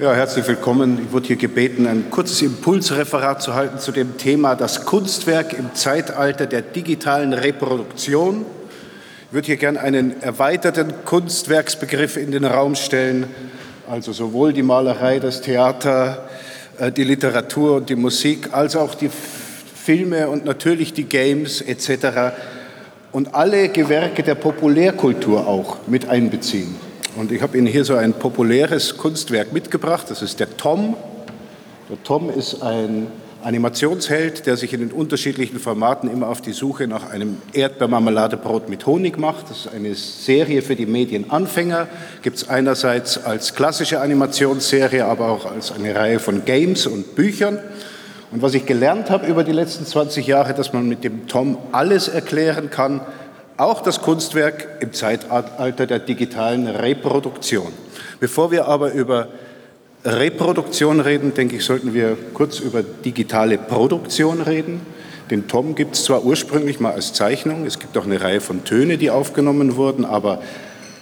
Ja, herzlich willkommen. Ich wurde hier gebeten, ein kurzes Impulsreferat zu halten zu dem Thema das Kunstwerk im Zeitalter der digitalen Reproduktion. Ich würde hier gerne einen erweiterten Kunstwerksbegriff in den Raum stellen, also sowohl die Malerei, das Theater, äh, die Literatur und die Musik, als auch die Filme und natürlich die Games etc. und alle Gewerke der Populärkultur auch mit einbeziehen. Und ich habe Ihnen hier so ein populäres Kunstwerk mitgebracht, das ist der Tom. Der Tom ist ein Animationsheld, der sich in den unterschiedlichen Formaten immer auf die Suche nach einem Erdbeermarmeladebrot mit Honig macht. Das ist eine Serie für die Medienanfänger. Gibt es einerseits als klassische Animationsserie, aber auch als eine Reihe von Games und Büchern. Und was ich gelernt habe über die letzten 20 Jahre, dass man mit dem Tom alles erklären kann, auch das Kunstwerk im Zeitalter der digitalen Reproduktion. Bevor wir aber über Reproduktion reden, denke ich, sollten wir kurz über digitale Produktion reden. Den Tom gibt es zwar ursprünglich mal als Zeichnung, es gibt auch eine Reihe von Töne, die aufgenommen wurden, aber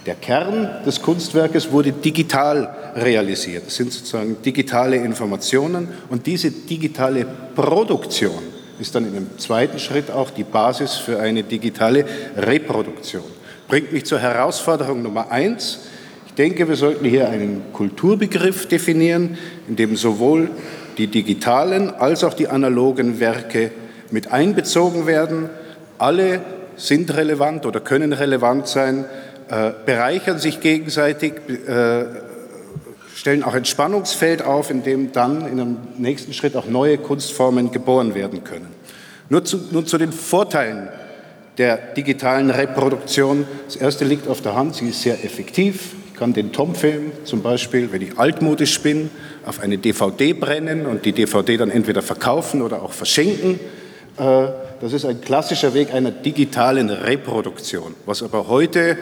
der Kern des Kunstwerkes wurde digital realisiert. Es sind sozusagen digitale Informationen und diese digitale Produktion ist dann in einem zweiten Schritt auch die Basis für eine digitale Reproduktion. Bringt mich zur Herausforderung Nummer eins. Ich denke, wir sollten hier einen Kulturbegriff definieren, in dem sowohl die digitalen als auch die analogen Werke mit einbezogen werden. Alle sind relevant oder können relevant sein äh, bereichern sich gegenseitig, äh, stellen auch ein Spannungsfeld auf, in dem dann in einem nächsten Schritt auch neue Kunstformen geboren werden können. Nur zu, nur zu den Vorteilen der digitalen Reproduktion. Das erste liegt auf der Hand, sie ist sehr effektiv. Ich kann den Tom-Film zum Beispiel, wenn ich altmodisch bin, auf eine DVD brennen und die DVD dann entweder verkaufen oder auch verschenken. Äh, das ist ein klassischer Weg einer digitalen Reproduktion. Was aber heute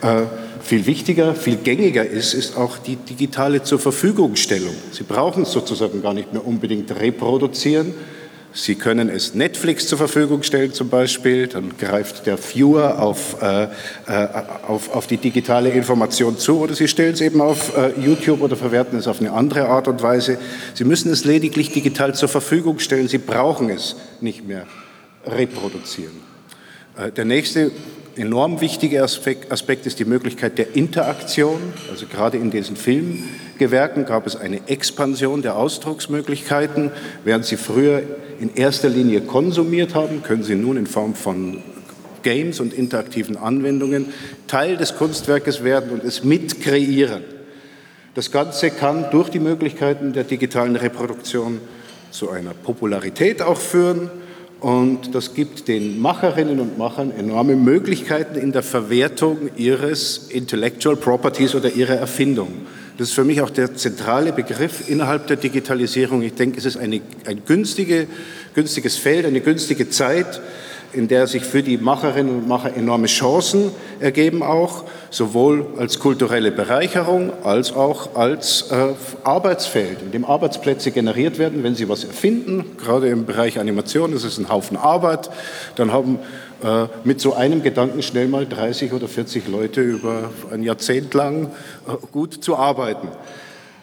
äh, viel wichtiger, viel gängiger ist, ist auch die digitale zur Verfügungstellung. Sie brauchen es sozusagen gar nicht mehr unbedingt reproduzieren. Sie können es Netflix zur Verfügung stellen zum Beispiel, dann greift der Viewer auf, äh, äh, auf, auf die digitale Information zu oder Sie stellen es eben auf äh, YouTube oder verwerten es auf eine andere Art und Weise. Sie müssen es lediglich digital zur Verfügung stellen, Sie brauchen es nicht mehr reproduzieren. Äh, der nächste enorm wichtige Aspekt, Aspekt ist die Möglichkeit der Interaktion. Also gerade in diesen Filmgewerken gab es eine Expansion der Ausdrucksmöglichkeiten. Während Sie früher in erster Linie konsumiert haben, können Sie nun in Form von Games und interaktiven Anwendungen Teil des Kunstwerkes werden und es mitkreieren. Das Ganze kann durch die Möglichkeiten der digitalen Reproduktion zu einer Popularität auch führen und das gibt den Macherinnen und Machern enorme Möglichkeiten in der Verwertung ihres Intellectual Properties oder ihrer Erfindung. Das ist für mich auch der zentrale Begriff innerhalb der Digitalisierung. Ich denke, es ist eine, ein günstige, günstiges Feld, eine günstige Zeit, in der sich für die Macherinnen und Macher enorme Chancen ergeben, auch sowohl als kulturelle Bereicherung als auch als äh, Arbeitsfeld, in dem Arbeitsplätze generiert werden, wenn sie was erfinden. Gerade im Bereich Animation ist es ein Haufen Arbeit. Dann haben äh, mit so einem Gedanken schnell mal 30 oder 40 Leute über ein Jahrzehnt lang äh, gut zu arbeiten.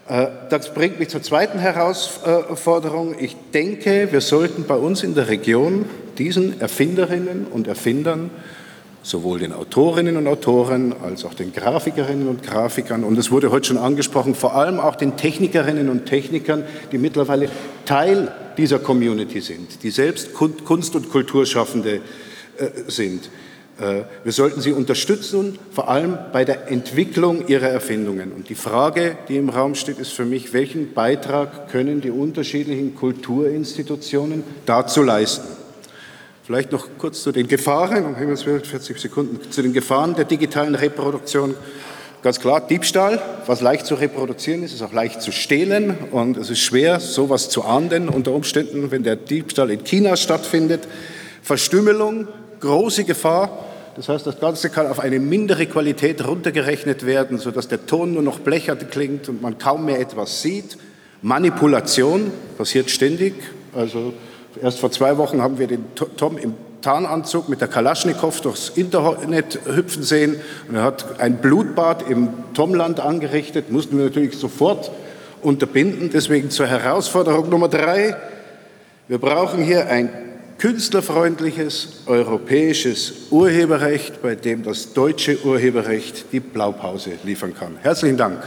Äh, das bringt mich zur zweiten Herausforderung. Ich denke, wir sollten bei uns in der Region diesen Erfinderinnen und Erfindern, sowohl den Autorinnen und Autoren als auch den Grafikerinnen und Grafikern, und es wurde heute schon angesprochen, vor allem auch den Technikerinnen und Technikern, die mittlerweile Teil dieser Community sind, die selbst Kunst- und Kulturschaffende äh, sind. Äh, wir sollten sie unterstützen, vor allem bei der Entwicklung ihrer Erfindungen. Und die Frage, die im Raum steht, ist für mich, welchen Beitrag können die unterschiedlichen Kulturinstitutionen dazu leisten? Vielleicht noch kurz zu den Gefahren, um Himmels Willen 40 Sekunden, zu den Gefahren der digitalen Reproduktion. Ganz klar, Diebstahl, was leicht zu reproduzieren ist, ist auch leicht zu stehlen und es ist schwer, sowas zu ahnden unter Umständen, wenn der Diebstahl in China stattfindet. Verstümmelung, große Gefahr. Das heißt, das Ganze kann auf eine mindere Qualität runtergerechnet werden, sodass der Ton nur noch blechert klingt und man kaum mehr etwas sieht. Manipulation passiert ständig. Also erst vor zwei Wochen haben wir den Tom im Tarnanzug mit der Kalaschnikow durchs Internet hüpfen sehen und er hat ein Blutbad im Tomland angerichtet, mussten wir natürlich sofort unterbinden. Deswegen zur Herausforderung Nummer drei. Wir brauchen hier ein künstlerfreundliches europäisches Urheberrecht, bei dem das deutsche Urheberrecht die Blaupause liefern kann. Herzlichen Dank.